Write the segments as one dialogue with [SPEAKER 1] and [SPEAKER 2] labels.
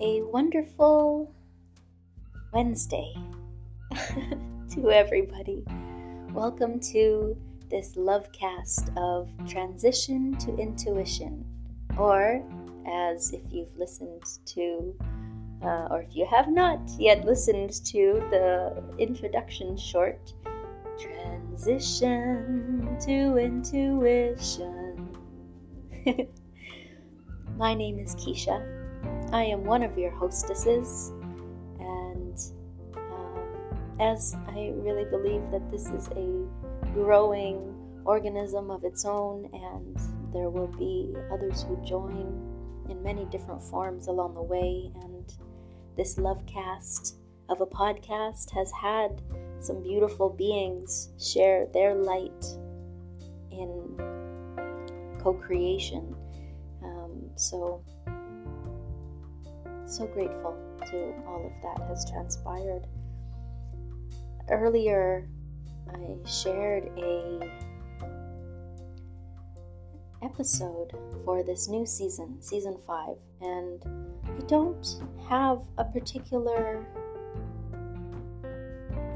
[SPEAKER 1] a wonderful Wednesday to everybody. Welcome to this love cast of Transition to Intuition, or as if you've listened to, uh, or if you have not yet listened to the introduction short, Transition to Intuition. My name is Keisha I am one of your hostesses, and um, as I really believe that this is a growing organism of its own, and there will be others who join in many different forms along the way, and this love cast of a podcast has had some beautiful beings share their light in co creation. Um, so, so grateful to all of that has transpired. Earlier, I shared a episode for this new season, season 5, and I don't have a particular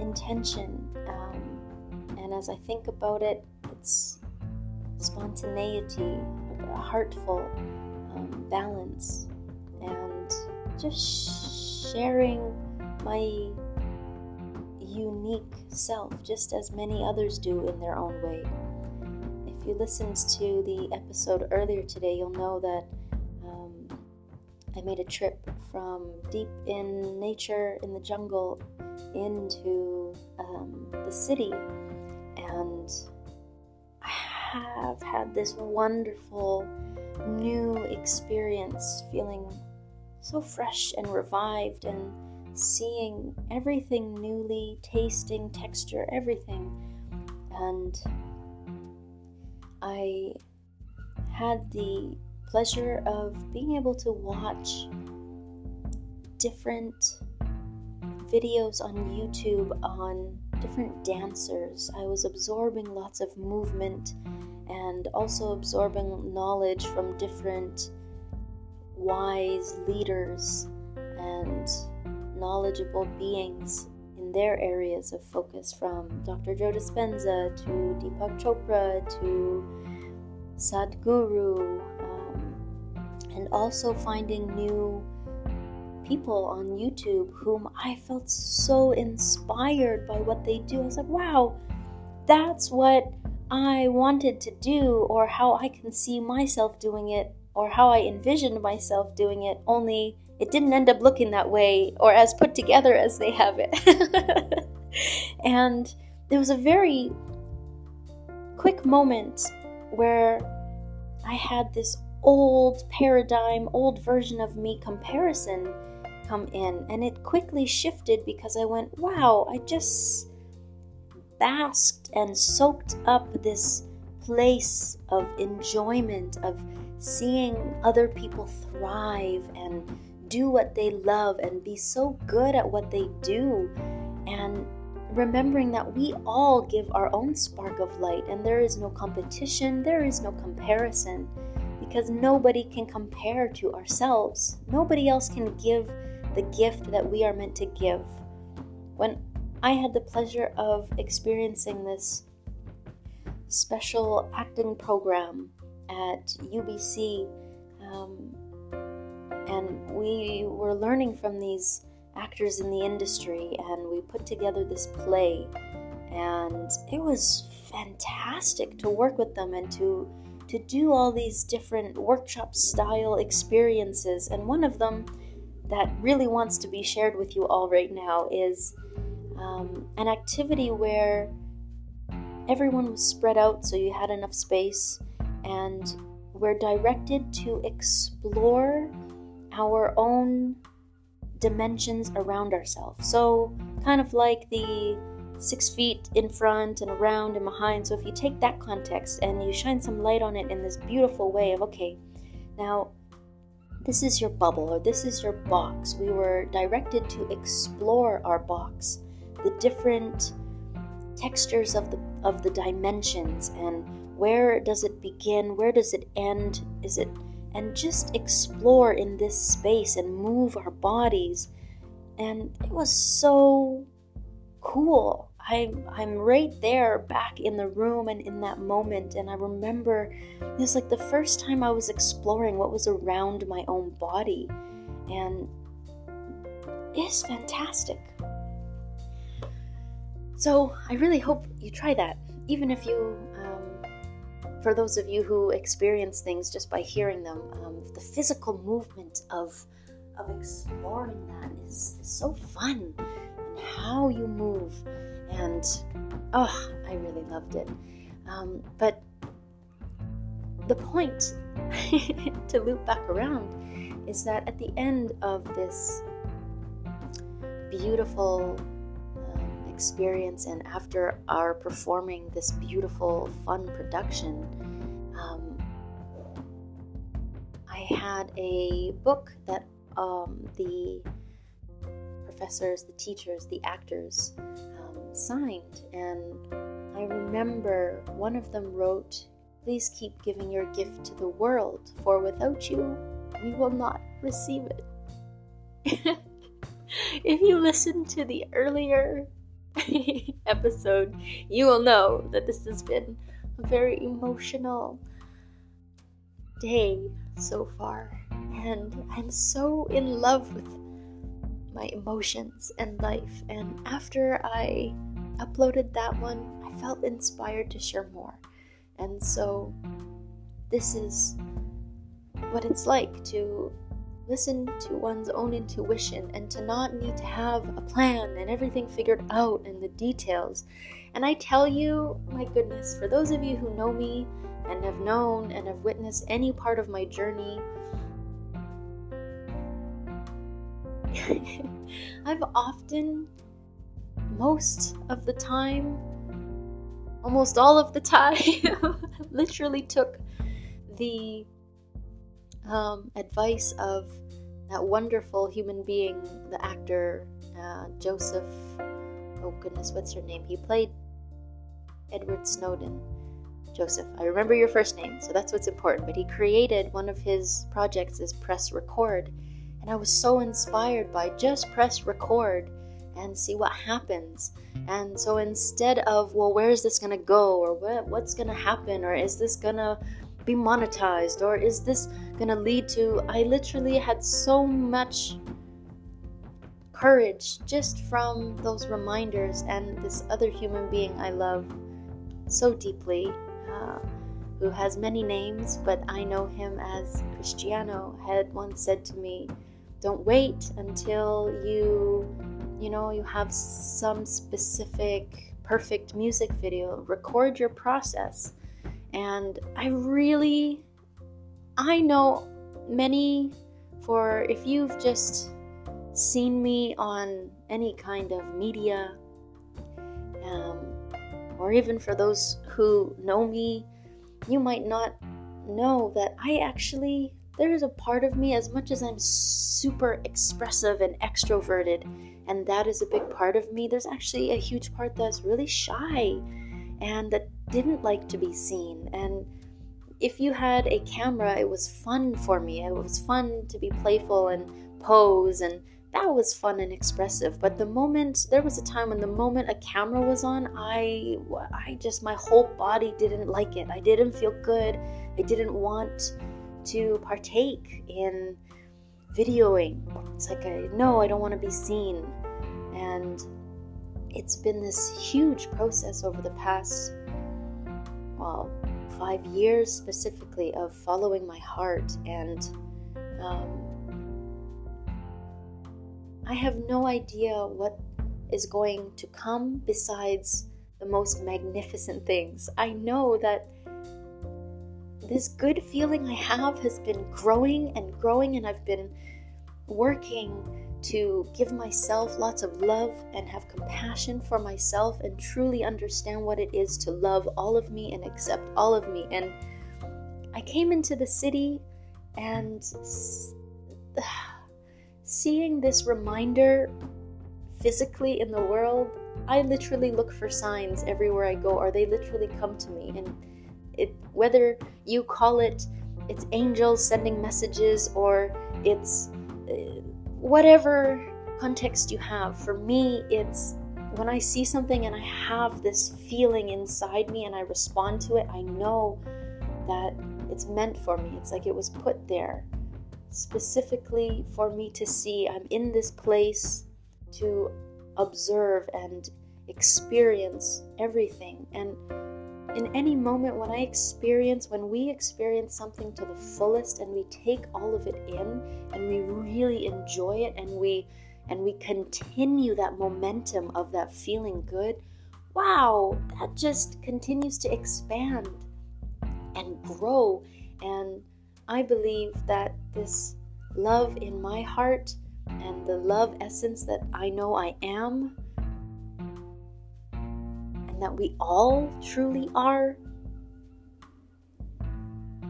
[SPEAKER 1] intention. Um, and as I think about it, it's spontaneity, a heartful um, balance, just sharing my unique self, just as many others do in their own way. If you listened to the episode earlier today, you'll know that um, I made a trip from deep in nature in the jungle into um, the city, and I have had this wonderful new experience feeling so fresh and revived and seeing everything newly, tasting texture, everything. And I had the pleasure of being able to watch different videos on YouTube on different dancers. I was absorbing lots of movement and also absorbing knowledge from different wise leaders and knowledgeable beings in their areas of focus from Dr. Joe Dispenza to Deepak Chopra to Sadhguru, um, and also finding new people on YouTube whom I felt so inspired by what they do. I was like, wow, that's what I wanted to do, or how I can see myself doing it or how I envisioned myself doing it, only it didn't end up looking that way or as put together as they have it. and there was a very quick moment where I had this old paradigm, old version of me comparison come in, and it quickly shifted because I went, wow, I just basked and soaked up this place of enjoyment, of seeing other people thrive and do what they love and be so good at what they do and remembering that we all give our own spark of light and there is no competition, there is no comparison because nobody can compare to ourselves. Nobody else can give the gift that we are meant to give. When I had the pleasure of experiencing this special acting program at UBC, um, and we were learning from these actors in the industry, and we put together this play, and it was fantastic to work with them and to to do all these different workshop style experiences. And one of them that really wants to be shared with you all right now is um, an activity where everyone was spread out so you had enough space and we're directed to explore our own dimensions around ourselves. So, kind of like the six feet in front and around and behind. So, if you take that context and you shine some light on it in this beautiful way of, okay, now this is your bubble or this is your box. We were directed to explore our box, the different textures of the of the dimensions and where does it begin? Where does it end? Is it and just explore in this space and move our bodies. And it was so cool. I'm I'm right there back in the room and in that moment and I remember it was like the first time I was exploring what was around my own body and it's fantastic. So I really hope you try that even if you for those of you who experience things just by hearing them um, the physical movement of of exploring that is, so fun and how you move and oh, I really loved it. Um, but the point to loop back around is that at the end of this beautiful um, experience, and after our performing this beautiful, fun production, had a book that um, the professors, the teachers, the actors signed. And I remember one of them wrote, Please keep giving your gift to the world, for without you, we will not receive it. if you listen to the earlier episode, you will know that this has been a very emotional day so far. And I'm so in love with my emotions and life. And after I uploaded that one, I felt inspired to share more. And so, this is what it's like to listen to one's own intuition and to not need to have a plan and everything figured out and the details. And I tell you, my goodness, for those of you who know me and have known and have witnessed any part of my journey, I've often, most of the time, almost all of the time, literally took the um, advice of that wonderful human being, the actor uh, Joseph. Oh goodness, what's her name? He played Edward Snowden. Joseph. I remember your first name, so that's what's important. But he created one of his projects is Press Record, and I was so inspired by just press record and see what happens. And so instead of, well, where is this going to go? Or what, what's going to happen? Or is this going to be monetized? Or is this going to lead to. I literally had so much courage just from those reminders and this other human being I love so deeply. Uh, who has many names, but I know him as Cristiano, had once said to me, don't wait until you, you know, you have some specific perfect music video. Record your process. And I really, I know many for if you've just seen me on any kind of media, um, or even for those who know me, you might not know that I actually there is a part of me, as much as I'm super expressive and extroverted, and that is a big part of me, there's actually a huge part that's really shy and that didn't like to be seen. And if you had a camera, it was fun for me. It was fun to be playful and pose, and that was fun and expressive. But the moment there was a time when the moment a camera was on, I, I just my whole body didn't like it. I didn't feel good. I didn't want to partake in videoing. It's like, I, no, I don't want to be seen. And it's been this huge process over the past, well, five years specifically of following my heart. And um, I have no idea what is going to come besides the most magnificent things. I know that this good feeling I have has been growing and growing, and I've been working to give myself lots of love and have compassion for myself and truly understand what it is to love all of me and accept all of me. And I came into the city and seeing this reminder physically in the world, I literally look for signs everywhere I go, or they literally come to me. And it, whether you call it it's angels sending messages or it's uh, whatever context you have. For me, it's when I see something and I have this feeling inside me and I respond to it, I know that it's meant for me. It's like it was put there specifically for me to see. I'm in this place to observe and experience everything. And in any moment when I experience, when we experience something to the fullest and we take all of it in and we really enjoy it and we and we continue that momentum of that feeling good, wow, that just continues to expand and grow. And I believe that this love in my heart and the love essence that I know I am, and that we all truly are,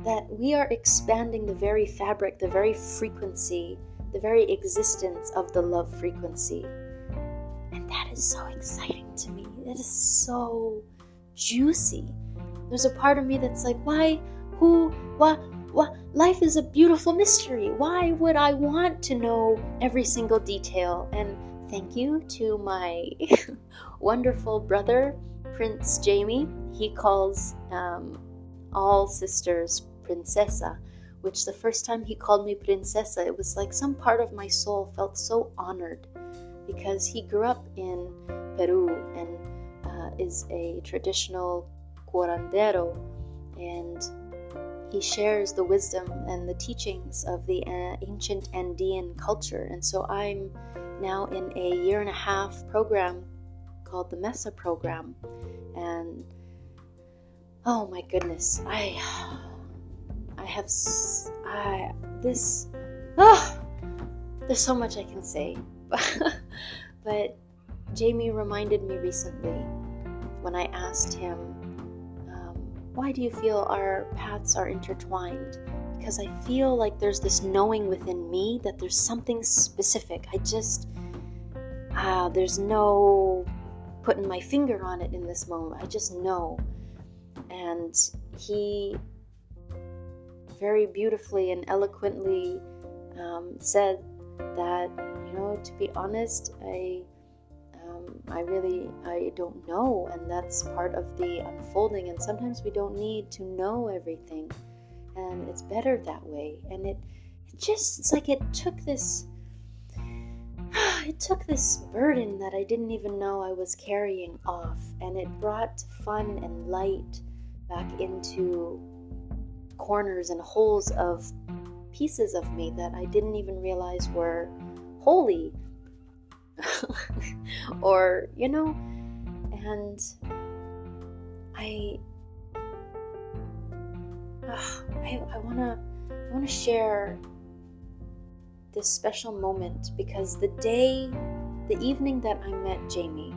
[SPEAKER 1] that we are expanding the very fabric, the very frequency, the very existence of the love frequency. And that is so exciting to me. It is so juicy. There's a part of me that's like, why, who, what? Life is a beautiful mystery. Why would I want to know every single detail? And thank you to my wonderful brother, Prince Jamie. He calls um, all sisters Princesa, which the first time he called me Princesa, it was like some part of my soul felt so honored because he grew up in Peru and uh, is a traditional curandero and he shares the wisdom and the teachings of the uh, ancient Andean culture. And so I'm now in a year and a half program called the Mesa program. And oh my goodness, I I have I this oh, there's so much I can say. but Jamie reminded me recently when I asked him, Why do you feel our paths are intertwined? Because I feel like there's this knowing within me that there's something specific. I just, uh, there's no putting my finger on it in this moment. I just know. And he very beautifully and eloquently um, said that, you know, to be honest, I um, I really I don't know, and that's part of the unfolding. And sometimes we don't need to know everything, and it's better that way. And it, it just it's like it took this it took this burden that I didn't even know I was carrying off, and it brought fun and light back into corners and holes of pieces of me that I didn't even realize were holy or you know and i uh, i, I want to i want to share this special moment because the day the evening that i met jamie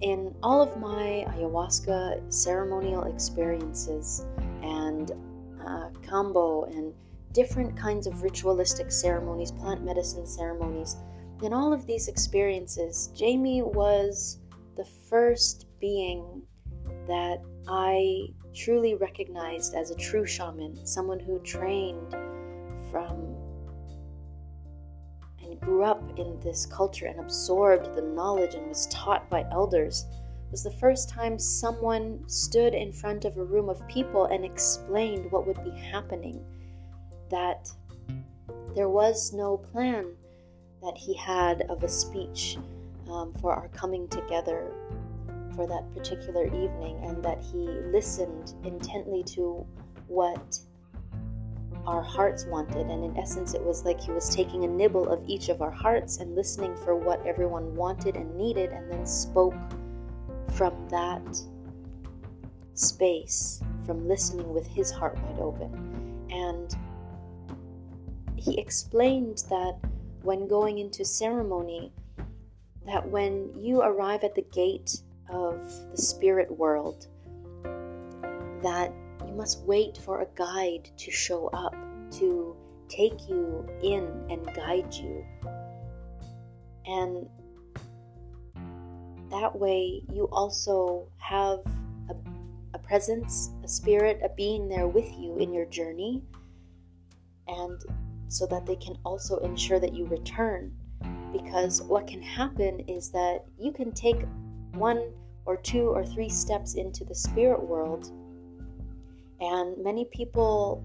[SPEAKER 1] in all of my ayahuasca ceremonial experiences and uh, kambo and different kinds of ritualistic ceremonies plant medicine ceremonies in all of these experiences, Jamie was the first being that I truly recognized as a true shaman, someone who trained from and grew up in this culture and absorbed the knowledge and was taught by elders. It was the first time someone stood in front of a room of people and explained what would be happening. That there was no plan that he had of a speech um, for our coming together for that particular evening, and that he listened intently to what our hearts wanted. And in essence, it was like he was taking a nibble of each of our hearts and listening for what everyone wanted and needed, and then spoke from that space, from listening with his heart wide open. And he explained that when going into ceremony that when you arrive at the gate of the spirit world that you must wait for a guide to show up to take you in and guide you. And that way you also have a, a presence, a spirit, a being there with you in your journey, and so that they can also ensure that you return. Because what can happen is that you can take one or two or three steps into the spirit world, and many people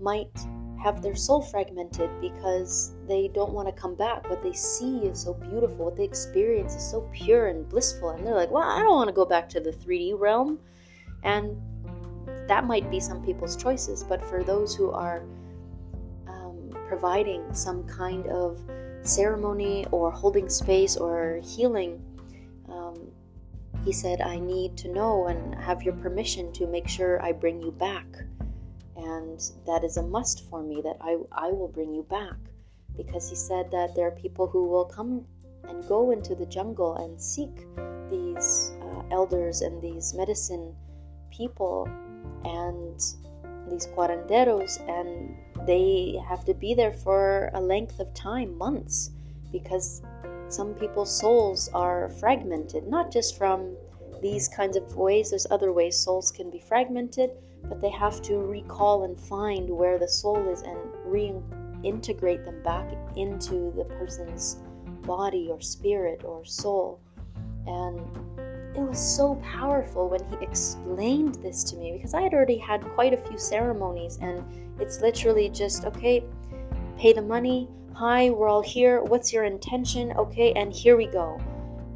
[SPEAKER 1] might have their soul fragmented because they don't want to come back. What they see is so beautiful, what they experience is so pure and blissful, and they're like, Well, I don't want to go back to the 3D realm. And that might be some people's choices, but for those who are providing some kind of ceremony or holding space or healing, um, he said, I need to know and have your permission to make sure I bring you back. And that is a must for me that I, I will bring you back. Because he said that there are people who will come and go into the jungle and seek these uh, elders and these medicine people and these curanderos, and they have to be there for a length of time, months, because some people's souls are fragmented, not just from these kinds of ways, there's other ways souls can be fragmented, but they have to recall and find where the soul is and reintegrate them back into the person's body or spirit or soul. And it was so powerful when he explained this to me because I had already had quite a few ceremonies, and it's literally just okay, pay the money. Hi, we're all here. What's your intention? Okay, and here we go.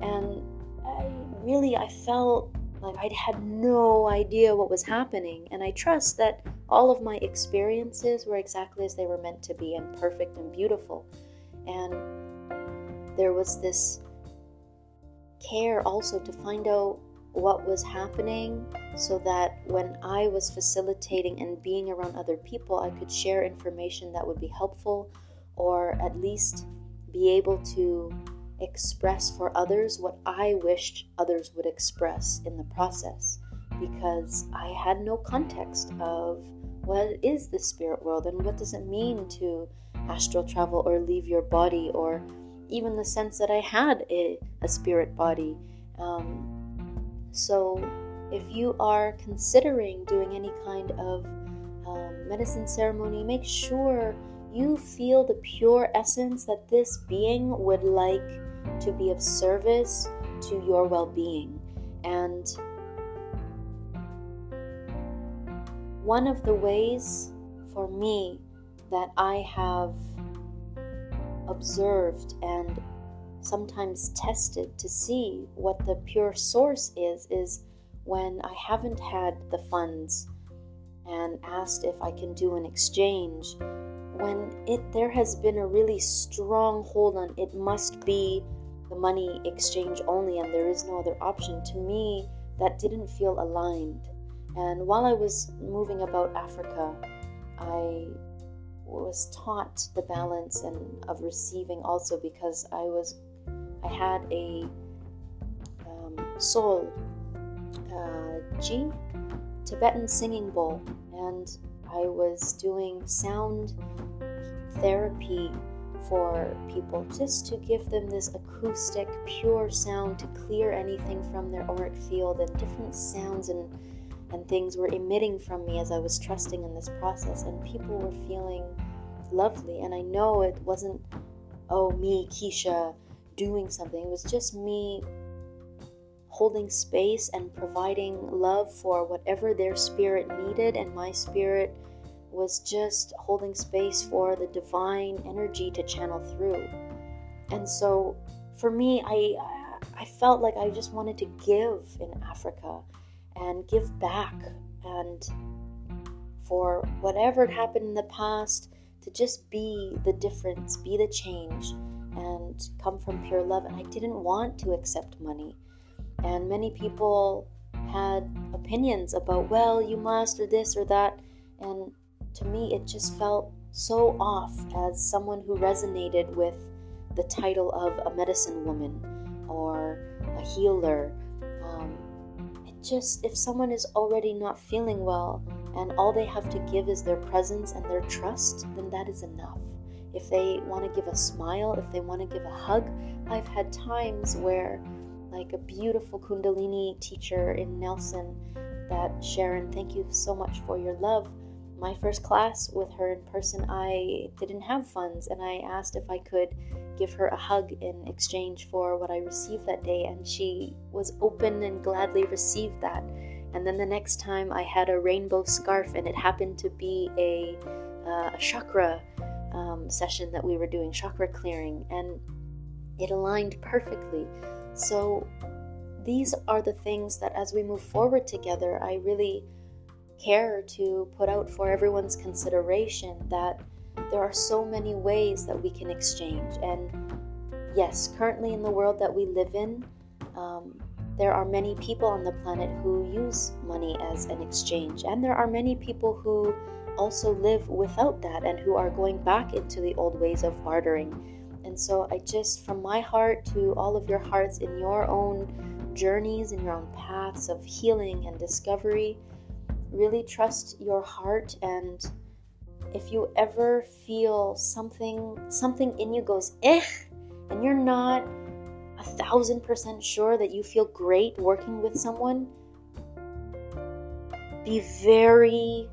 [SPEAKER 1] And I really, I felt like I'd had no idea what was happening, and I trust that all of my experiences were exactly as they were meant to be and perfect and beautiful. And there was this care also to find out what was happening so that when I was facilitating and being around other people, I could share information that would be helpful or at least be able to express for others what I wished others would express in the process because I had no context of what is the spirit world and what does it mean to astral travel or leave your body or even the sense that I had a, a spirit body. Um, so, if you are considering doing any kind of um, medicine ceremony, make sure you feel the pure essence that this being would like to be of service to your well being. And one of the ways for me that I have observed and sometimes tested to see what the pure source is is when I haven't had the funds and asked if I can do an exchange when it there has been a really strong hold on it must be the money exchange only and there is no other option. To me that didn't feel aligned. And while I was moving about Africa I was taught the balance and of receiving also because I was I had a um, soul uh, G Tibetan singing bowl and I was doing sound therapy for people just to give them this acoustic pure sound to clear anything from their auric field and different sounds and and things were emitting from me as I was trusting in this process, and people were feeling lovely. And I know it wasn't, oh, me, Keisha, doing something. It was just me holding space and providing love for whatever their spirit needed, and my spirit was just holding space for the divine energy to channel through. And so for me, I I felt like I just wanted to give in Africa and give back and for whatever had happened in the past to just be the difference, be the change, and come from pure love. And I didn't want to accept money. And many people had opinions about, well, you must, or this or that. And to me, it just felt so off as someone who resonated with the title of a medicine woman or a healer um, just if someone is already not feeling well and all they have to give is their presence and their trust, then that is enough. If they want to give a smile, if they want to give a hug, I've had times where, like a beautiful Kundalini teacher in Nelson, that Sharon, thank you so much for your love. My first class with her in person, I didn't have funds, and I asked if I could give her a hug in exchange for what I received that day, and she was open and gladly received that. And then the next time I had a rainbow scarf, and it happened to be a, uh, a chakra um, session that we were doing, chakra clearing, and it aligned perfectly. So, these are the things that as we move forward together, I really care to put out for everyone's consideration that there are so many ways that we can exchange. And yes, currently in the world that we live in, um, there are many people on the planet who use money as an exchange, and there are many people who also live without that and who are going back into the old ways of bartering. And so, I just, from my heart to all of your hearts in your own journeys, in your own paths of healing and discovery, really trust your heart. And if you ever feel something, something in you goes, eh, and you're not a thousand percent sure that you feel great working with someone, be very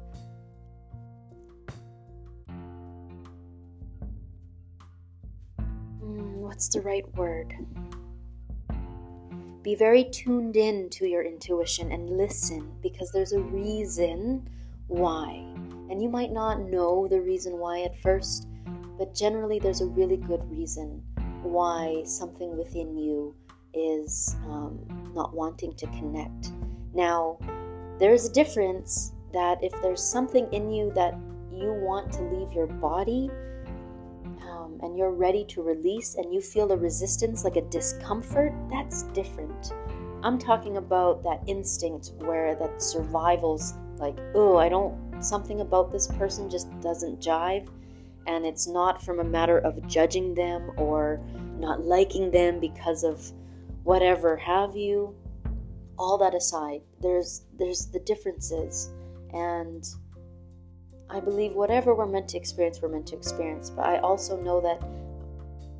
[SPEAKER 1] hmm, what's the right word? Be very tuned in to your intuition and listen because there's a reason why. And you might not know the reason why at first, but generally there's a really good reason why something within you is um, not wanting to connect. Now, there's a difference that if there's something in you that you want to leave your body um, and you're ready to release and you feel a resistance, like a discomfort, that's different. I'm talking about that instinct where that survival's like, oh, I don't, something about this person just doesn't jive. And it's not from a matter of judging them or not liking them because of whatever have you. All that aside there's there's the differences. And i believe whatever we're meant to experience we're meant to experience but i also know that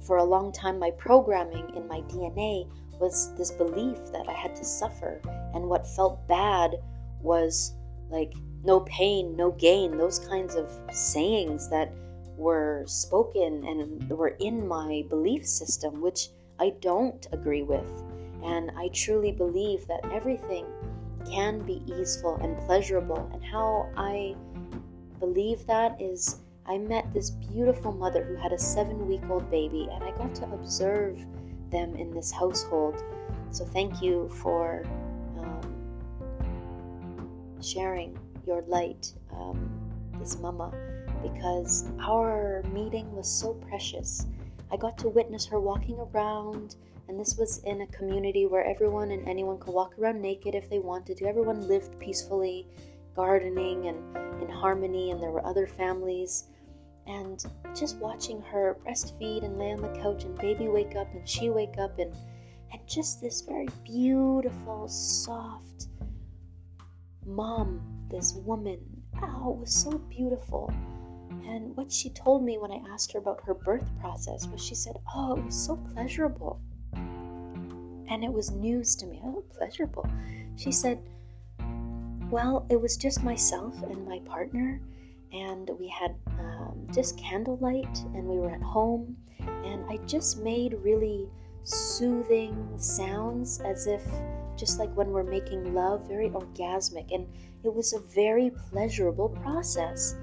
[SPEAKER 1] for a long time my programming in my dna was this belief that i had to suffer and what felt bad was like no pain no gain those kinds of sayings that were spoken and were in my belief system, which I don't agree with. And I truly believe that everything can be easeful and pleasurable. And how I believe that is I met this beautiful mother who had a seven week old baby, and I got to observe them in this household. So, thank you for um, sharing your light, um, this mama because our meeting was so precious. I got to witness her walking around, and this was in a community where everyone and anyone could walk around naked if they wanted to. Everyone lived peacefully, gardening and in harmony, and there were other families. And just watching her breastfeed and lay on the couch, and baby wake up, and she wake up, and and just this very beautiful, soft mom, this woman. Oh, it was so beautiful. And what she told me when I asked her about her birth process was she said, Oh, it was so pleasurable. And it was news to me. Oh, pleasurable. She said, Well, it was just myself and my partner, and we had um, just candlelight, and we were at home, and I just made really soothing sounds as if just like when we're making love, very orgasmic, and it was a very pleasurable process.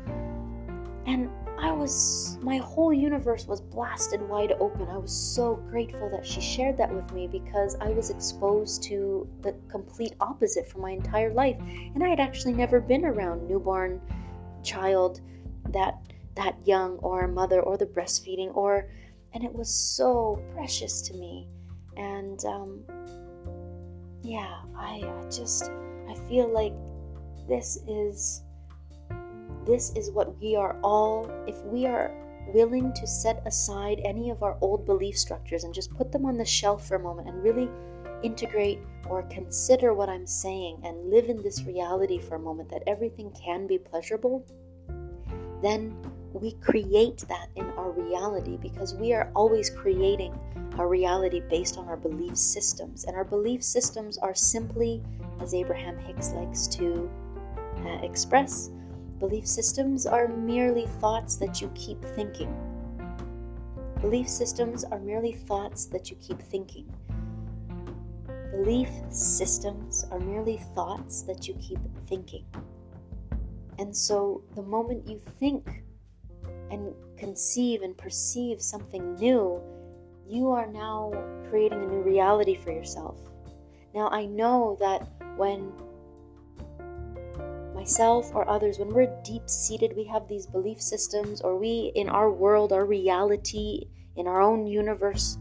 [SPEAKER 1] And I was, my whole universe was blasted wide open. I was so grateful that she shared that with me because I was exposed to the complete opposite for my entire life. And I had actually never been around newborn child that that young or a mother or the breastfeeding or and it was so precious to me and um, yeah I, I just i feel like this is this is what we are all, if we are willing to set aside any of our old belief structures and just put them on the shelf for a moment and really integrate or consider what I'm saying and live in this reality for a moment that everything can be pleasurable, then we create that in our reality because we are always creating our reality based on our belief systems. And our belief systems are simply as Abraham Hicks likes to uh, express, belief systems are merely thoughts that you keep thinking. Belief systems are merely thoughts that you keep thinking. Belief systems are merely thoughts that you keep thinking. And so the moment you think and conceive and perceive something new, you are now creating a new reality for yourself. Now, I know that when myself or others, when we're deep seated, we have these belief systems, or we, in our world, our reality, in our own universe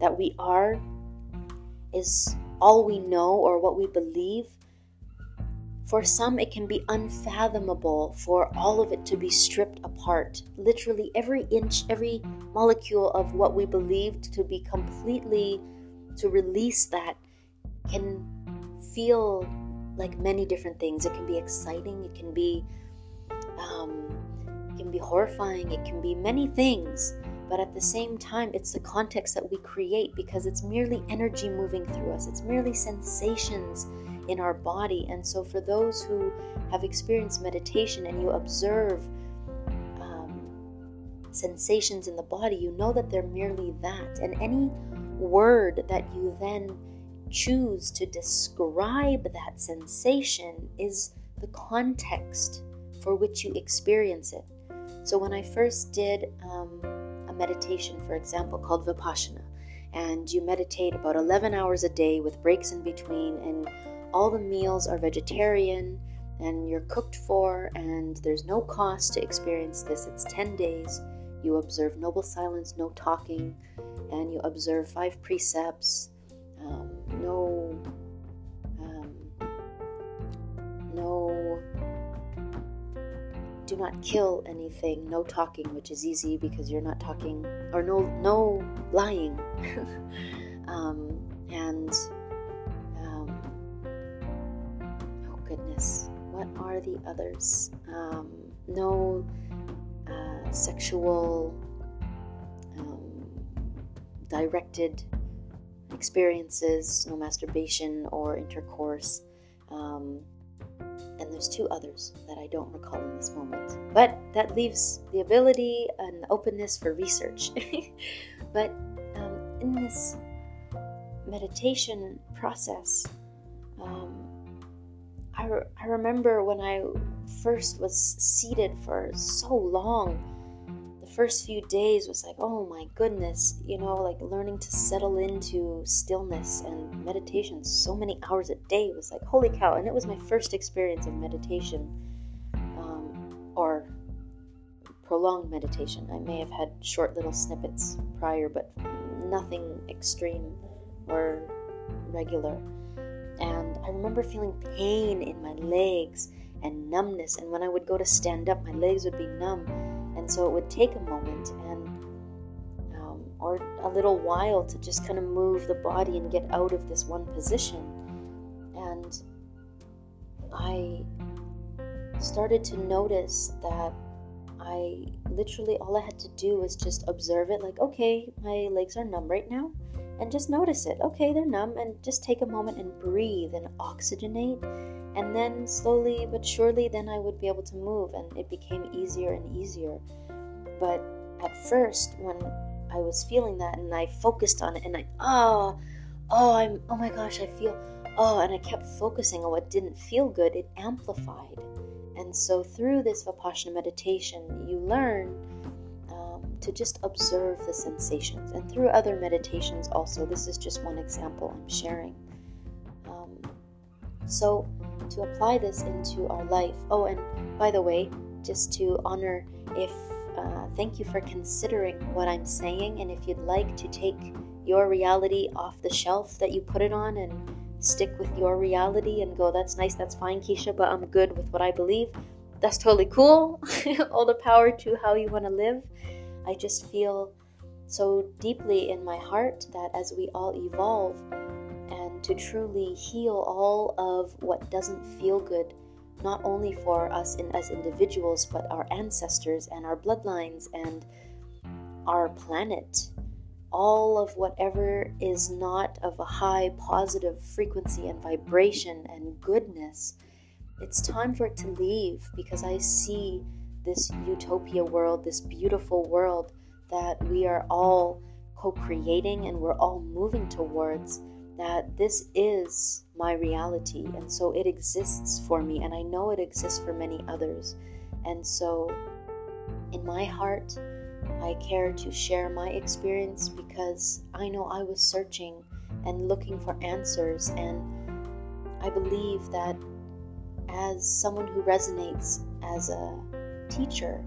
[SPEAKER 1] that we are, is all we know or what we believe. For some, it can be unfathomable for all of it to be stripped apart. Literally, every inch, every molecule of what we believed to be completely, to release that, can feel like many different things. It can be exciting, it can be, um, it can be horrifying, it can be many things. But at the same time, it's the context that we create because it's merely energy moving through us. It's merely sensations in our body. And so, for those who have experienced meditation and you observe um, sensations in the body, you know that they're merely that. And any word that you then choose to describe that sensation is the context for which you experience it. So, when I first did um, a meditation, for example, called Vipassana, and you meditate about 11 hours a day with breaks in between, and all the meals are vegetarian and you're cooked for, and there's no cost to experience this. It's 10 days. You observe noble silence, no talking, and you observe five precepts. Um, no, um, no, do not kill anything. No talking, which is easy because you're not talking, or no, no lying, um, and um oh goodness, what are the others? Um, no uh, sexual um, directed experiences, no masturbation or intercourse. Um, and there's two others that I don't recall in this moment. But that leaves the ability and openness for research. but um, in this meditation process, um, I, re- I remember when I first was seated for so long, first few days was like, oh my goodness, you know, like learning to settle into stillness and meditation so many hours a day was like, holy cow. And it was my first experience of meditation um, or prolonged meditation. I may have had short little snippets prior, but nothing extreme or regular. And I remember feeling pain in my legs and numbness. And when I would go to stand up, my legs would be numb. And so it would take a moment and um, or a little while to just kind of move the body and get out of this one position. And I started to notice that I literally all I had to do was just observe it like, okay, my legs are numb right now and just notice it. Okay, they're numb, and just take a moment and breathe and oxygenate. And then slowly but surely, then I would be able to move, and it became easier and easier. But at first, when I was feeling that and I focused on it, and I, oh, oh, I'm, oh my gosh, I feel, oh, and I kept focusing on what didn't feel good, it amplified. And so through this Vipassana meditation, you learn to just observe the sensations. And through other meditations, also, this is just one example I'm sharing. Um, so, to apply this into our life, oh, and by the way, just to honor if uh, thank you for considering what I'm saying, and if you'd like to take your reality off the shelf that you put it on and stick with your reality and go, that's nice, that's fine, Keisha, but I'm good with what I believe. That's totally cool. All the power to how you want to live. I just feel so deeply in my heart that as we all evolve and to truly heal all of what doesn't feel good, not only for us in, as individuals, but our ancestors and our bloodlines and our planet, all of whatever is not of a high positive frequency and vibration and goodness, it's time for it to leave because I see this utopia world, this beautiful world that we are all co creating and we're all moving towards. That this is my reality, and so it exists for me, and I know it exists for many others. And so, in my heart, I care to share my experience because I know I was searching and looking for answers, and I believe that as someone who resonates as a teacher,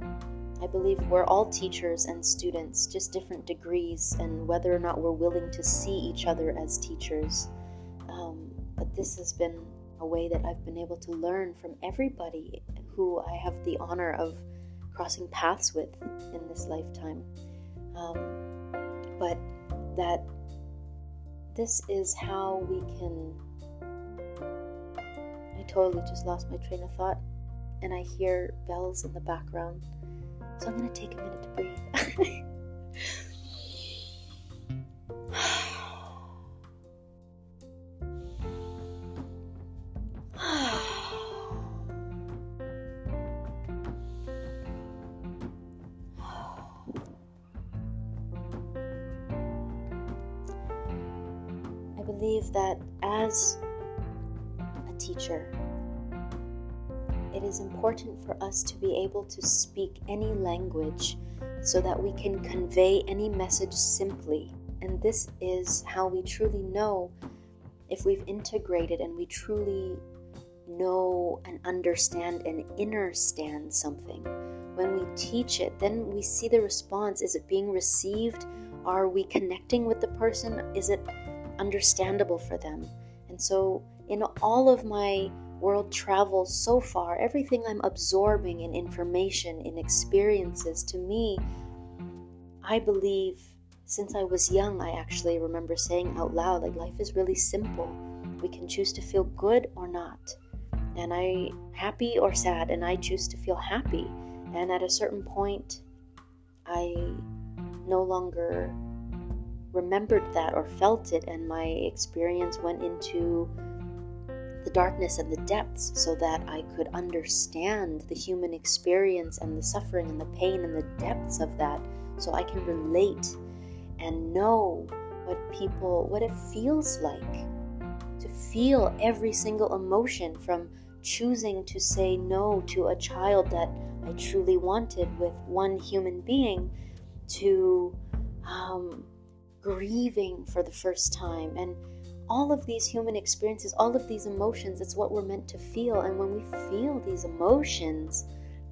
[SPEAKER 1] I believe we're all teachers and students, just different degrees, and whether or not we're willing to see each other as teachers. Um, but this has been a way that I've been able to learn from everybody who I have the honor of crossing paths with in this lifetime. Um, but that this is how we can. I totally just lost my train of thought, and I hear bells in the background. So I'm going to take a minute to breathe. I believe that as a teacher, is important for us to be able to speak any language so that we can convey any message simply. And this is how we truly know if we've integrated and we truly know and understand and understand something. When we teach it, then we see the response. Is it being received? Are we connecting with the person? Is it understandable for them. And so, in all of my world travel so far, everything I'm absorbing in information, in experiences, to me, I believe since I was young, I actually remember saying out loud, like, life is really simple. We can choose to feel good or not. And I, happy or sad, and I choose to feel happy. And at a certain point, I no longer remembered that or felt it, and my experience went into the darkness and the depths so that I could understand the human experience and the suffering and the pain and the depths of that so I can relate and know what people, what it feels like to feel every single emotion from choosing to say no to a child that I truly wanted with one human being to um, grieving for the first time and all of these human experiences, all of these emotions, it's what we're meant to feel. And when we feel these emotions,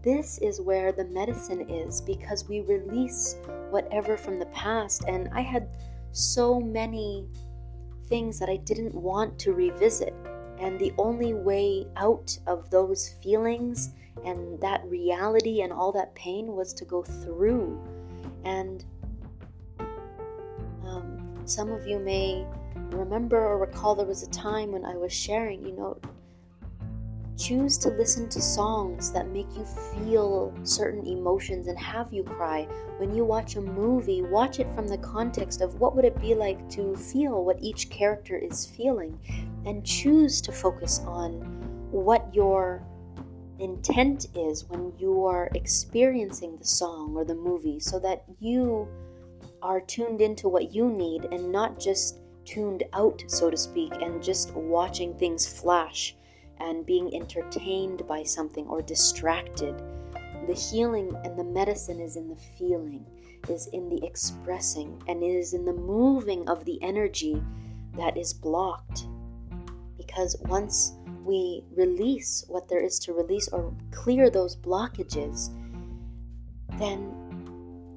[SPEAKER 1] this is where the medicine is because we release whatever from the past. And I had so many things that I didn't want to revisit. And the only way out of those feelings and that reality and all that pain was to go through. And um, some of you may remember or recall there was a time when I was sharing, you know, choose to listen to songs that make you feel certain emotions and have you cry. When you watch a movie, watch it from the context of what would it be like to feel what each character is feeling and choose to focus on what your intent is when you are experiencing the song or the movie so that you are tuned into what you need and not just tuned out, so to speak, and just watching things flash and being entertained by something or distracted. The healing and the medicine is in the feeling, is in the expressing, and is in the moving of the energy that is blocked. Because once we release what there is to release or clear those blockages, then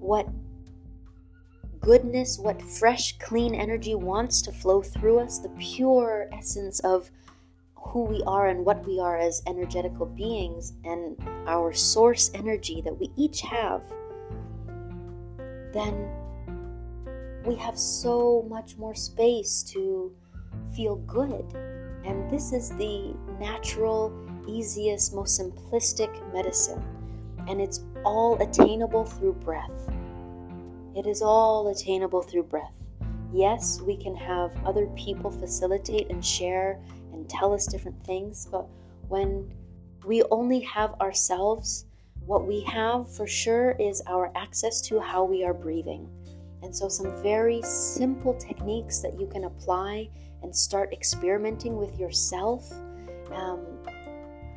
[SPEAKER 1] what goodness, what fresh, clean energy wants to flow through us, the pure essence of who we are and what we are as energetical beings, and our source energy that we each have, then we have so much more space to feel good. And this is the natural, easiest, most simplistic medicine. And it's all attainable through breath. It is all attainable through breath. Yes, we can have other people facilitate and share and tell us different things, but when we only have ourselves, what we have for sure is our access to how we are breathing. And so, some very simple techniques that you can apply and start experimenting with yourself um,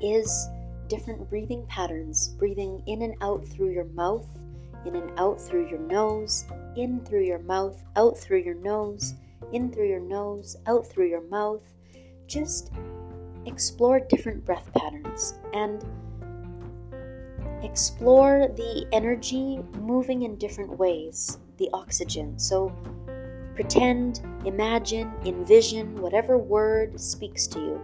[SPEAKER 1] is different breathing patterns, breathing in and out through your mouth, in and out through your nose, in through your mouth, out through your nose, in through your nose, out through your mouth. Just explore different breath patterns and explore the energy moving in different ways, the oxygen. So pretend, imagine, envision, whatever word speaks to you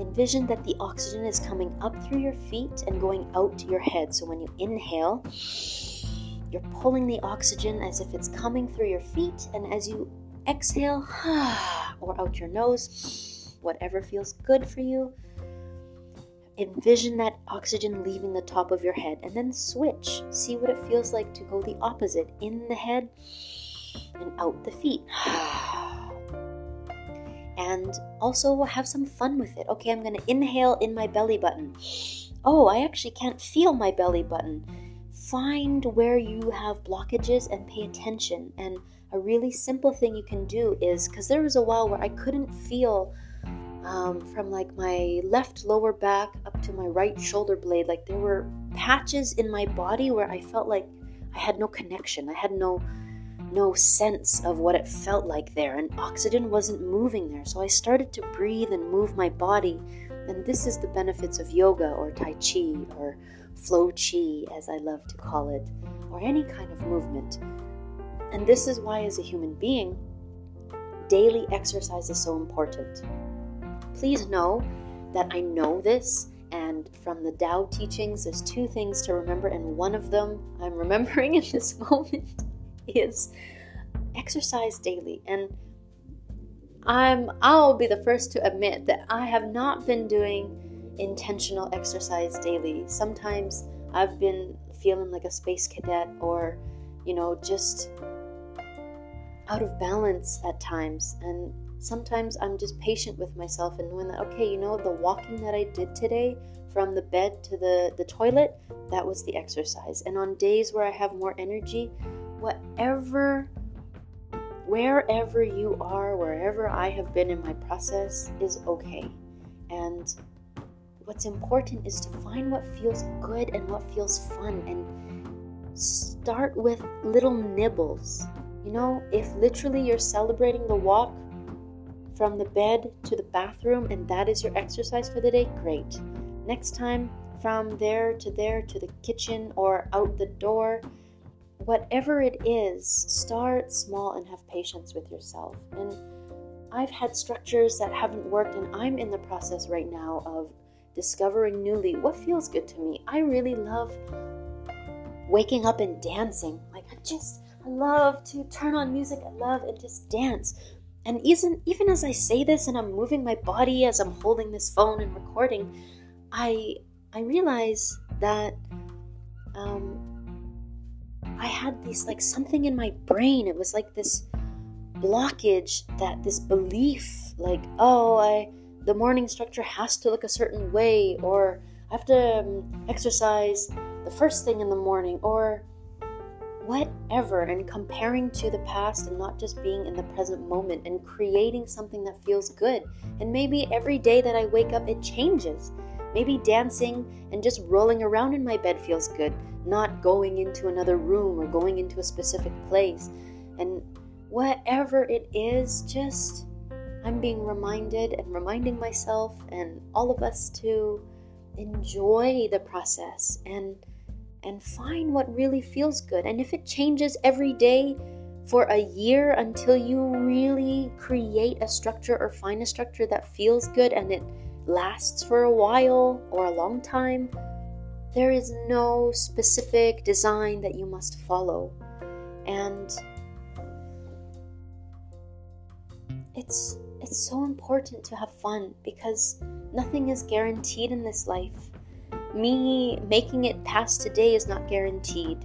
[SPEAKER 1] envision that the oxygen is coming up through your feet and going out to your head. So when you inhale, you're pulling the oxygen as if it's coming through your feet, and as you exhale, or out your nose, whatever feels good for you, envision that oxygen leaving the top of your head, and then switch. See what it feels like to go the opposite in the head and out the feet. and also have some fun with it. Okay, I'm going to inhale in my belly button. Oh, I actually can't feel my belly button. Find where you have blockages and pay attention. And a really simple thing you can do is because there was a while where I couldn't feel um, from like my left lower back up to my right shoulder blade. Like there were patches in my body where I felt like I had no connection. I had no no sense of what it felt like there, and oxygen wasn't moving there. So I started to breathe and move my body. And this is the benefits of yoga or Tai Chi or Flow Chi, as I love to call it, or any kind of movement. And this is why, as a human being, daily exercise is so important. Please know that I know this, and from the Tao teachings, there's two things to remember, and one of them I'm remembering in this moment is exercise daily. And I'm I'll be the first to admit that I have not been doing intentional exercise daily. Sometimes I've been feeling like a space cadet or, you know, just out of balance at times. And sometimes I'm just patient with myself and knowing that, okay, you know, the walking that I did today from the bed to the, the toilet, that was the exercise. And on days where I have more energy, whatever, wherever you are, wherever I have been in my process is okay. And what's important is to find what feels good and what feels fun and start with little nibbles. You know, if literally you're celebrating the walk from the bed to the bathroom and that is your exercise for the day, great. Next time, from there to there to the kitchen or out the door, whatever it is, start small and have patience with yourself. And I've had structures that haven't worked, and I'm in the process right now of discovering newly what feels good to me. I really love waking up and dancing. Like, I just, I love to turn on music, I love and just dance. And even even as I say this and I'm moving my body as I'm holding this phone and recording, I I realize that um, I had this like something in my brain. It was like this blockage that this belief like, oh, I the morning structure has to look a certain way or I have to um, exercise the first thing in the morning or whatever and comparing to the past and not just being in the present moment and creating something that feels good. And maybe every day that I wake up it changes. Maybe dancing and just rolling around in my bed feels good, not going into another room or going into a specific place. And whatever it is, just I'm being reminded and reminding myself and all of us to enjoy the process and and find what really feels good. And if it changes every day for a year until you really create a structure or find a structure that feels good and it lasts for a while or a long time, there is no specific design that you must follow. And it's it's so important to have fun because nothing is guaranteed in this life. Me making it past today is not guaranteed.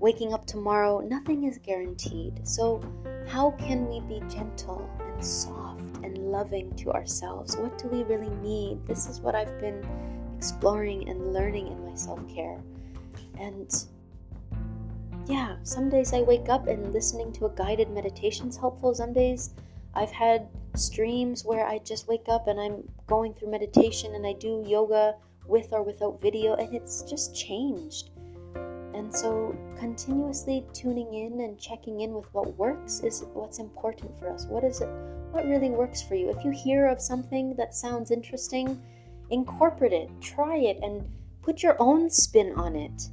[SPEAKER 1] waking up tomorrow, nothing is guaranteed. So, how can we be gentle and soft and loving to ourselves? What do we really need? This is what I've been exploring and learning in my self care. And yeah, some days I wake up and listening to a guided meditation is helpful. Some days I've had streams where I just wake up and I'm going through meditation and I do yoga with or without video, and it's just changed. And so, continuously tuning in and checking in with what works is what's important for us. What is it? What really works for you? If you hear of something that sounds interesting, incorporate it, try it, and put your own spin on it.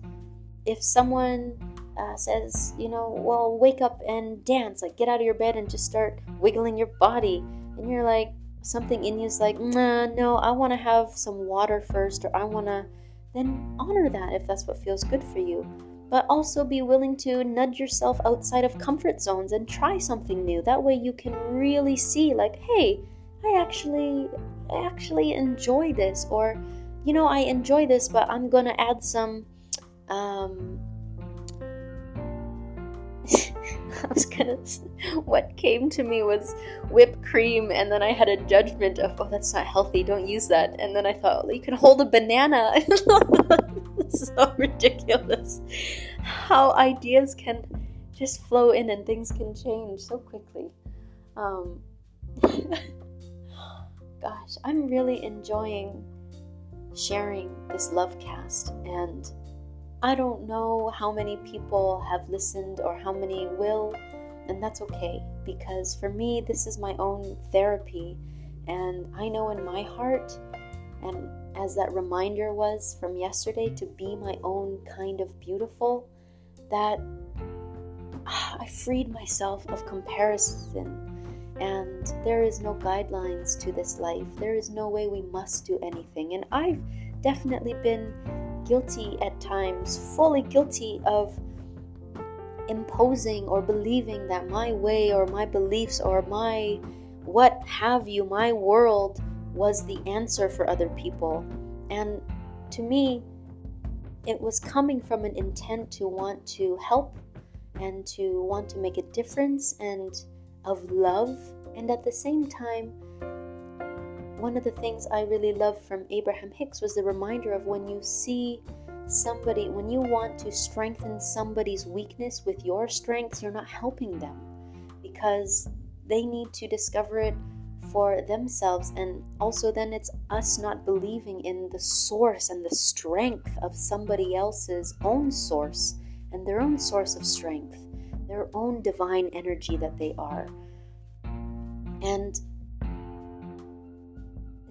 [SPEAKER 1] If someone uh, says, you know, well, wake up and dance, like get out of your bed and just start wiggling your body, and you're like, something in you's like, nah, no, I want to have some water first, or I want to, then honor that if that's what feels good for you. But also be willing to nudge yourself outside of comfort zones and try something new. That way you can really see, like, hey, I actually, I actually enjoy this, or, you know, I enjoy this, but I'm gonna add some, um, I was gonna. What came to me was whipped cream, and then I had a judgment of, oh, that's not healthy. Don't use that. And then I thought, well, you can hold a banana. so ridiculous how ideas can just flow in and things can change so quickly. Um, gosh, I'm really enjoying sharing this love cast and I don't know how many people have listened or how many will, and that's okay because for me, this is my own therapy. And I know in my heart, and as that reminder was from yesterday, to be my own kind of beautiful, that ah, I freed myself of comparison. And there is no guidelines to this life. There is no way we must do anything. And I've definitely been guilty at times, fully guilty of imposing or believing that my way or my beliefs or my what have you, my world was the answer for other people. And to me, it was coming from an intent to want to help and to want to make a difference and of love. And at the same time, one of the things I really loved from Abraham Hicks was the reminder of when you see somebody, when you want to strengthen somebody's weakness with your strengths, you're not helping them because they need to discover it for themselves. And also, then it's us not believing in the source and the strength of somebody else's own source and their own source of strength, their own divine energy that they are. And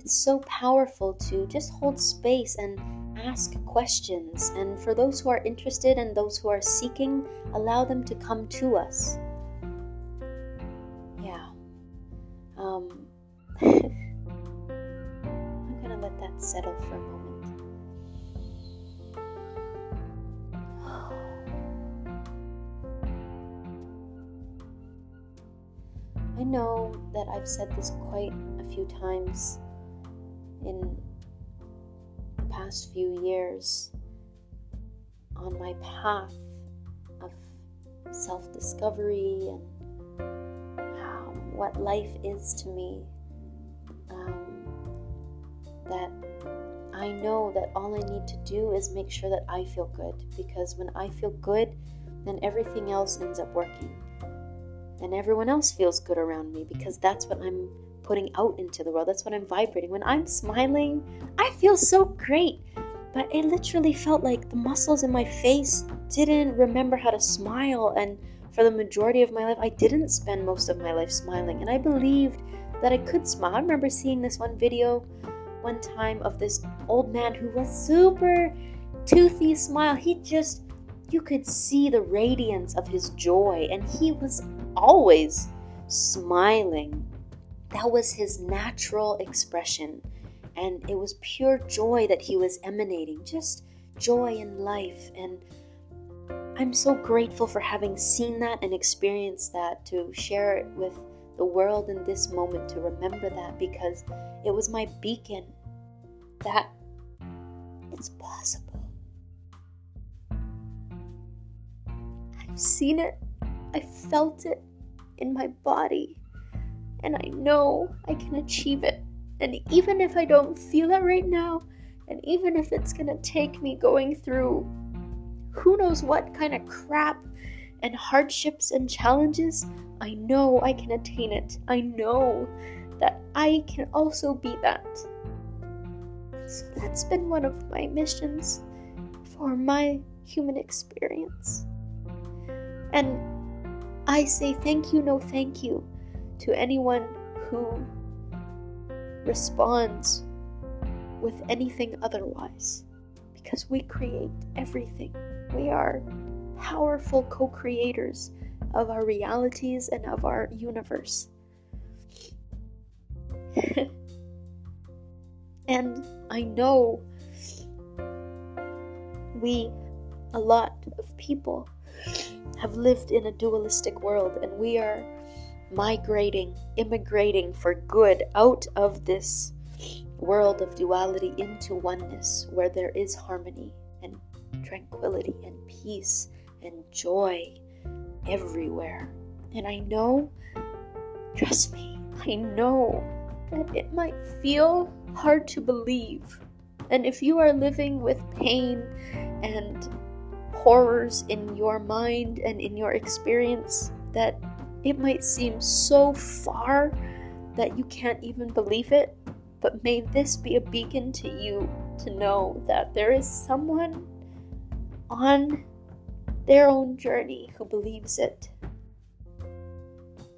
[SPEAKER 1] it's so powerful to just hold space and ask questions. And for those who are interested and those who are seeking, allow them to come to us. Yeah. Um, I'm going to let that settle for a moment. I know that I've said this quite a few times in the past few years on my path of self discovery and what life is to me. Um, that I know that all I need to do is make sure that I feel good because when I feel good, then everything else ends up working. And everyone else feels good around me because that's what I'm putting out into the world. That's what I'm vibrating. When I'm smiling, I feel so great. But it literally felt like the muscles in my face didn't remember how to smile. And for the majority of my life, I didn't spend most of my life smiling. And I believed that I could smile. I remember seeing this one video one time of this old man who was super toothy smile. He just, you could see the radiance of his joy. And he was always smiling that was his natural expression. And it was pure joy that he was emanating, just joy in life. And I'm so grateful for having seen that and experienced that to share it with the world in this moment, to remember that because it was my beacon that it's possible. I've seen it, I felt it in my body, and I know I can achieve it. And even if I don't feel it right now, and even if it's gonna take me going through who knows what kind of crap and hardships and challenges, I know I can attain it. I know that I can also be that. So that's been one of my missions for my human experience. And I say thank you, no thank you to anyone who responds with anything otherwise. Because we create everything. We are powerful co creators of our realities and of our universe. and I know we, a lot of people, have lived in a dualistic world and we are migrating, immigrating for good out of this world of duality into oneness where there is harmony and tranquility and peace and joy everywhere. And I know, trust me, I know that it might feel hard to believe. And if you are living with pain and horrors in your mind and in your experience, that it might seem so far that you can't even believe it. But may this be a beacon to you to know that there is someone on their own journey who believes it.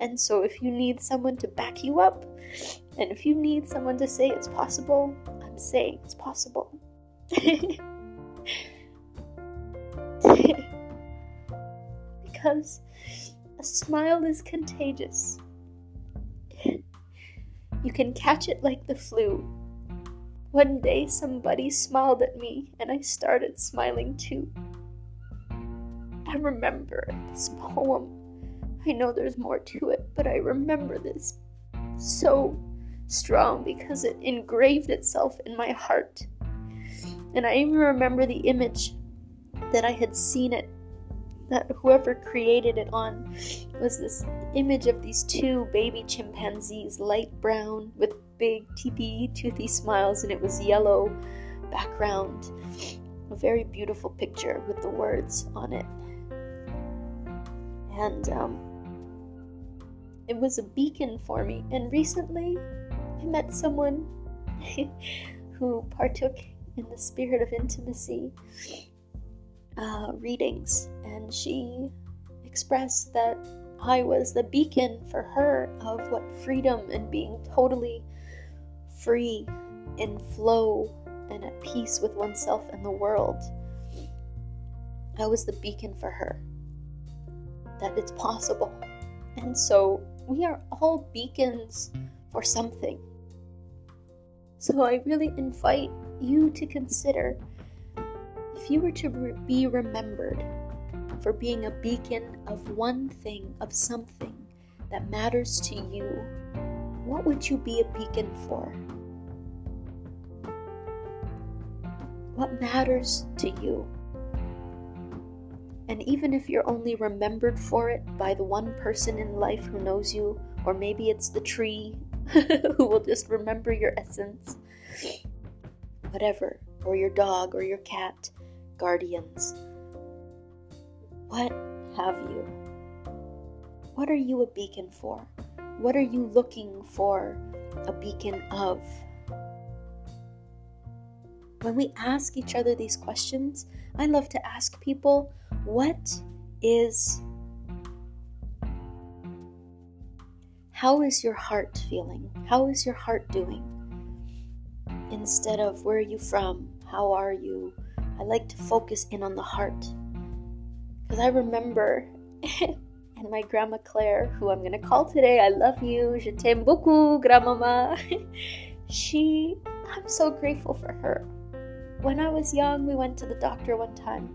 [SPEAKER 1] And so, if you need someone to back you up, and if you need someone to say it's possible, I'm saying it's possible. because a smile is contagious. You can catch it like the flu. One day somebody smiled at me and I started smiling too. I remember this poem. I know there's more to it, but I remember this so strong because it engraved itself in my heart. And I even remember the image that I had seen it, that whoever created it on was this image of these two baby chimpanzees, light brown with big teepee toothy smiles, and it was yellow background. A very beautiful picture with the words on it and um, it was a beacon for me. And recently, I met someone who partook in the spirit of intimacy uh, readings, and she expressed that I was the beacon for her of what freedom and being totally free in flow and at peace with oneself and the world. I was the beacon for her that it's possible. And so we are all beacons for something. So I really invite you to consider if you were to be remembered for being a beacon of one thing, of something that matters to you, what would you be a beacon for? What matters to you? And even if you're only remembered for it by the one person in life who knows you, or maybe it's the tree who will just remember your essence, whatever, or your dog or your cat, guardians, what have you? What are you a beacon for? What are you looking for a beacon of? When we ask each other these questions, I love to ask people what is. How is your heart feeling? How is your heart doing? Instead of where are you from? How are you? I like to focus in on the heart. Because I remember, and my grandma Claire, who I'm gonna call today, I love you, je t'aime beaucoup, grandmama. she, I'm so grateful for her. When I was young, we went to the doctor one time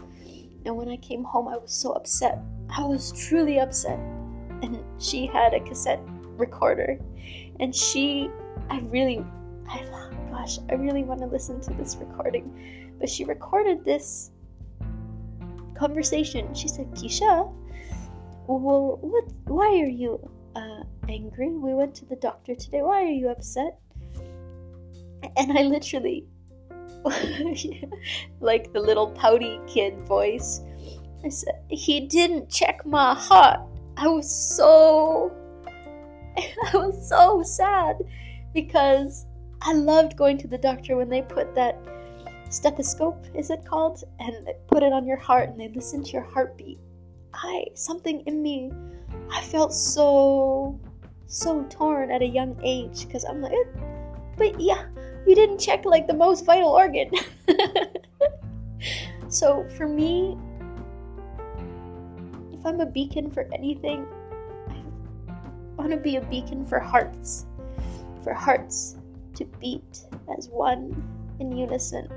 [SPEAKER 1] and when I came home, I was so upset. I was truly upset. And she had a cassette recorder. And she, I really, I, gosh, I really want to listen to this recording. But she recorded this conversation. She said, Keisha, well, what? Why are you uh, angry? We went to the doctor today. Why are you upset? And I literally, like the little pouty kid voice, I said, He didn't check my heart. I was so, I was so sad because I loved going to the doctor when they put that stethoscope, is it called? And put it on your heart and they listen to your heartbeat. I, something in me, I felt so, so torn at a young age because I'm like, eh, but yeah, you didn't check like the most vital organ. so for me, if I'm a beacon for anything, I want to be a beacon for hearts, for hearts to beat as one in unison.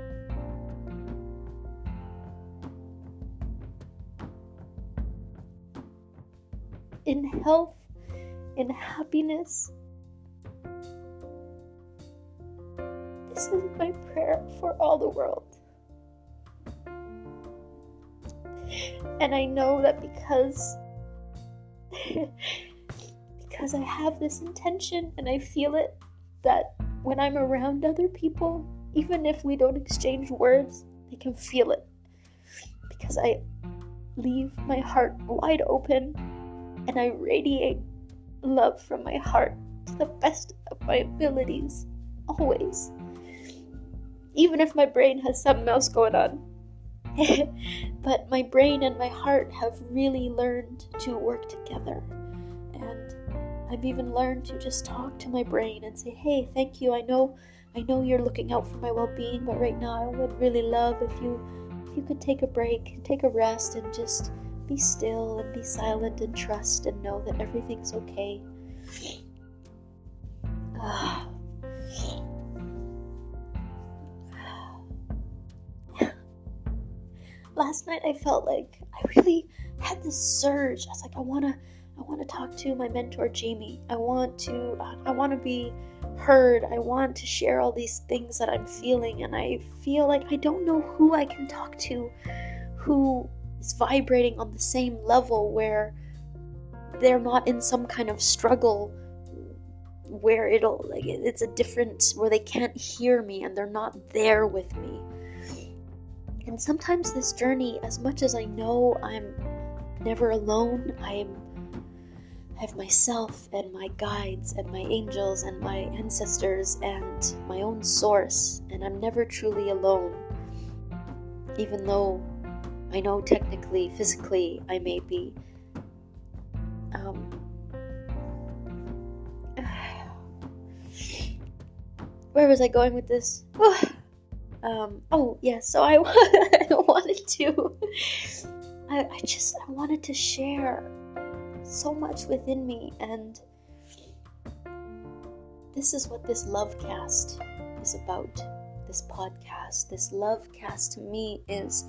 [SPEAKER 1] In health, in happiness. This is my prayer for all the world. And I know that because because I have this intention and I feel it that when I'm around other people, even if we don't exchange words, they can feel it. Because I leave my heart wide open and I radiate love from my heart to the best of my abilities, always. Even if my brain has something else going on. but my brain and my heart have really learned to work together. And I've even learned to just talk to my brain and say, "Hey, thank you. I know I know you're looking out for my well-being, but right now I would really love if you if you could take a break, take a rest and just be still and be silent and trust and know that everything's okay." Last night I felt like I really had this surge. I was like, I wanna, I wanna talk to my mentor Jamie. I want to, I want to be heard. I want to share all these things that I'm feeling, and I feel like I don't know who I can talk to, who is vibrating on the same level where they're not in some kind of struggle where it'll like it's a different where they can't hear me and they're not there with me and sometimes this journey, as much as I know I'm never alone, I'm I have myself and my guides and my angels and my ancestors and my own source, and I'm never truly alone. Even though I know technically, physically, I may be. Um, where was I going with this? um, oh yeah, so I, I wanted to, I, I just I wanted to share so much within me, and this is what this love cast is about. This podcast, this love cast to me is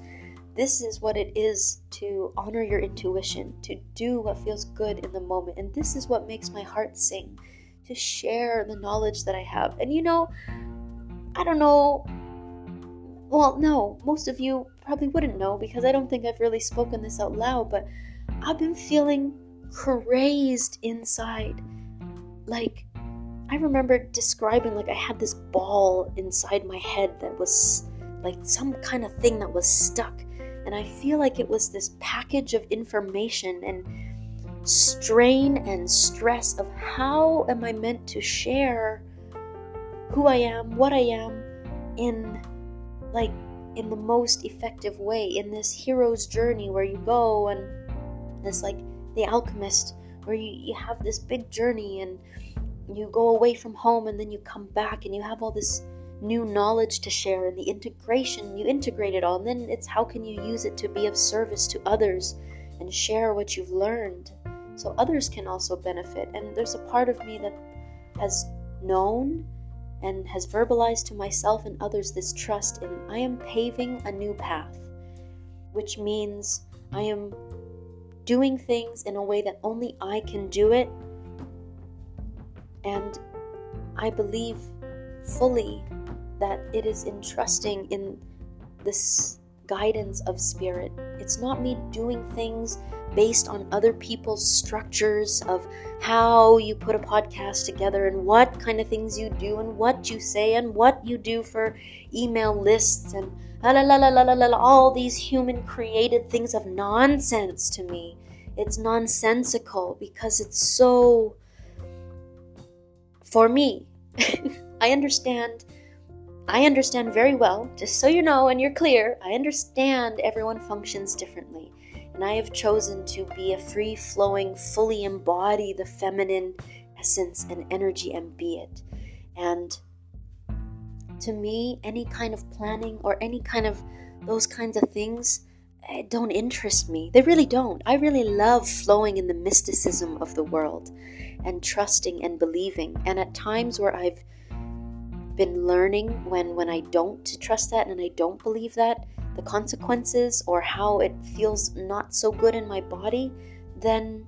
[SPEAKER 1] this is what it is to honor your intuition, to do what feels good in the moment. And this is what makes my heart sing, to share the knowledge that I have. And you know, I don't know well, no, most of you probably wouldn't know because I don't think I've really spoken this out loud, but I've been feeling crazed inside. Like, I remember describing like I had this ball inside my head that was like some kind of thing that was stuck. And I feel like it was this package of information and strain and stress of how am I meant to share who I am, what I am in like in the most effective way in this hero's journey where you go and it's like the alchemist where you, you have this big journey and you go away from home and then you come back and you have all this new knowledge to share and the integration you integrate it all and then it's how can you use it to be of service to others and share what you've learned so others can also benefit and there's a part of me that has known and has verbalized to myself and others this trust in I am paving a new path, which means I am doing things in a way that only I can do it. And I believe fully that it is in trusting in this guidance of spirit. It's not me doing things based on other people's structures of how you put a podcast together and what kind of things you do and what you say and what you do for email lists and la la la la la la all these human created things of nonsense to me. It's nonsensical because it's so for me. I understand I understand very well, just so you know and you're clear, I understand everyone functions differently. And I have chosen to be a free flowing, fully embody the feminine essence and energy and be it. And to me, any kind of planning or any kind of those kinds of things eh, don't interest me. They really don't. I really love flowing in the mysticism of the world and trusting and believing. And at times where I've been learning when when I don't trust that and I don't believe that the consequences or how it feels not so good in my body, then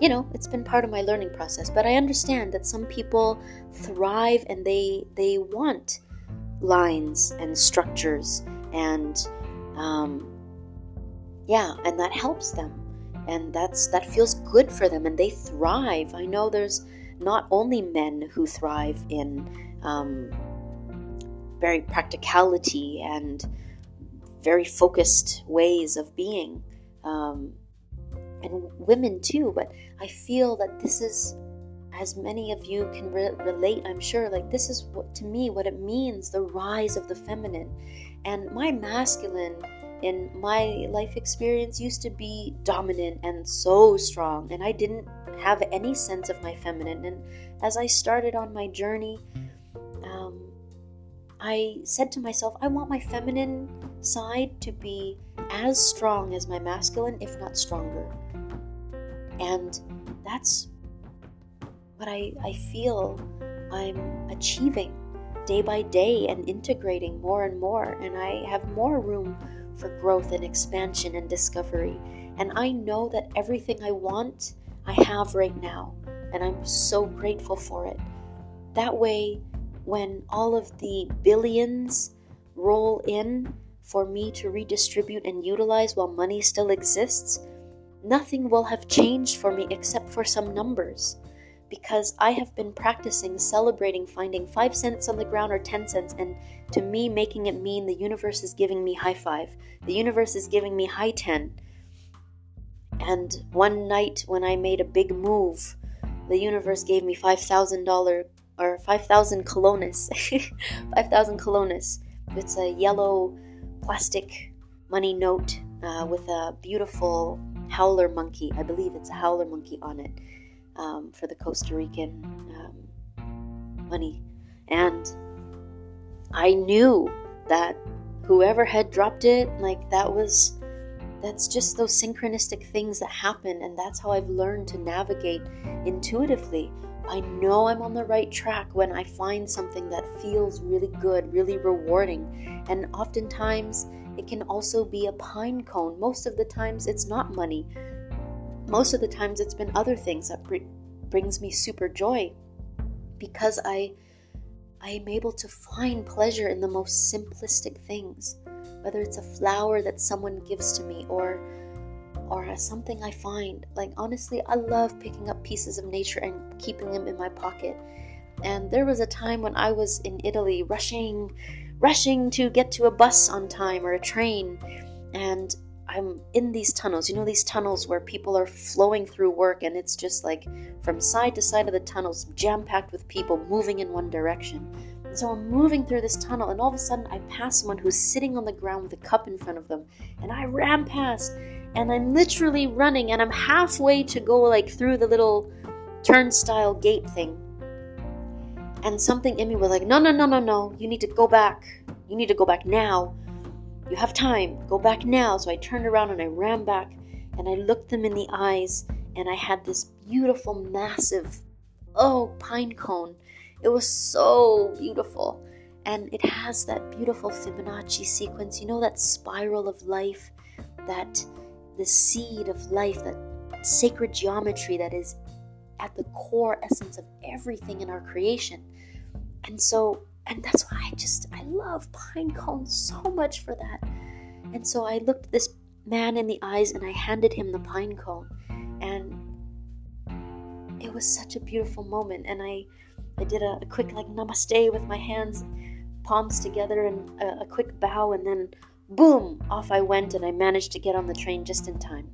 [SPEAKER 1] you know, it's been part of my learning process. But I understand that some people thrive and they they want lines and structures and um, yeah, and that helps them, and that's that feels good for them, and they thrive. I know there's not only men who thrive in um, very practicality and very focused ways of being, um, and women too. But I feel that this is, as many of you can re- relate, I'm sure, like this is what to me what it means the rise of the feminine. And my masculine in my life experience used to be dominant and so strong, and I didn't have any sense of my feminine. And as I started on my journey, I said to myself, I want my feminine side to be as strong as my masculine, if not stronger. And that's what I, I feel I'm achieving day by day and integrating more and more. And I have more room for growth and expansion and discovery. And I know that everything I want, I have right now. And I'm so grateful for it. That way, when all of the billions roll in for me to redistribute and utilize while money still exists, nothing will have changed for me except for some numbers. Because I have been practicing celebrating finding 5 cents on the ground or 10 cents, and to me, making it mean the universe is giving me high five, the universe is giving me high 10. And one night when I made a big move, the universe gave me $5,000 or 5,000 colones. 5,000 colones. It's a yellow plastic money note uh, with a beautiful howler monkey. I believe it's a howler monkey on it um, for the Costa Rican um, money. And I knew that whoever had dropped it, like that was, that's just those synchronistic things that happen. And that's how I've learned to navigate intuitively I know I'm on the right track when I find something that feels really good, really rewarding. And oftentimes, it can also be a pine cone. Most of the times, it's not money. Most of the times, it's been other things that br- brings me super joy because I I am able to find pleasure in the most simplistic things, whether it's a flower that someone gives to me or or something I find. Like, honestly, I love picking up pieces of nature and keeping them in my pocket. And there was a time when I was in Italy rushing, rushing to get to a bus on time or a train. And I'm in these tunnels, you know, these tunnels where people are flowing through work and it's just like from side to side of the tunnels, jam packed with people moving in one direction. So I'm moving through this tunnel, and all of a sudden I pass someone who's sitting on the ground with a cup in front of them. And I ran past, and I'm literally running and I'm halfway to go like through the little turnstile gate thing. And something in me was like, no, no, no, no, no, you need to go back. You need to go back now. You have time. Go back now. So I turned around and I ran back and I looked them in the eyes and I had this beautiful, massive, oh, pine cone. It was so beautiful. And it has that beautiful Fibonacci sequence, you know, that spiral of life, that the seed of life, that sacred geometry that is at the core essence of everything in our creation. And so, and that's why I just, I love pine cones so much for that. And so I looked this man in the eyes and I handed him the pine cone. And it was such a beautiful moment. And I, I did a, a quick like namaste with my hands, palms together, and a, a quick bow. And then boom, off I went. And I managed to get on the train just in time.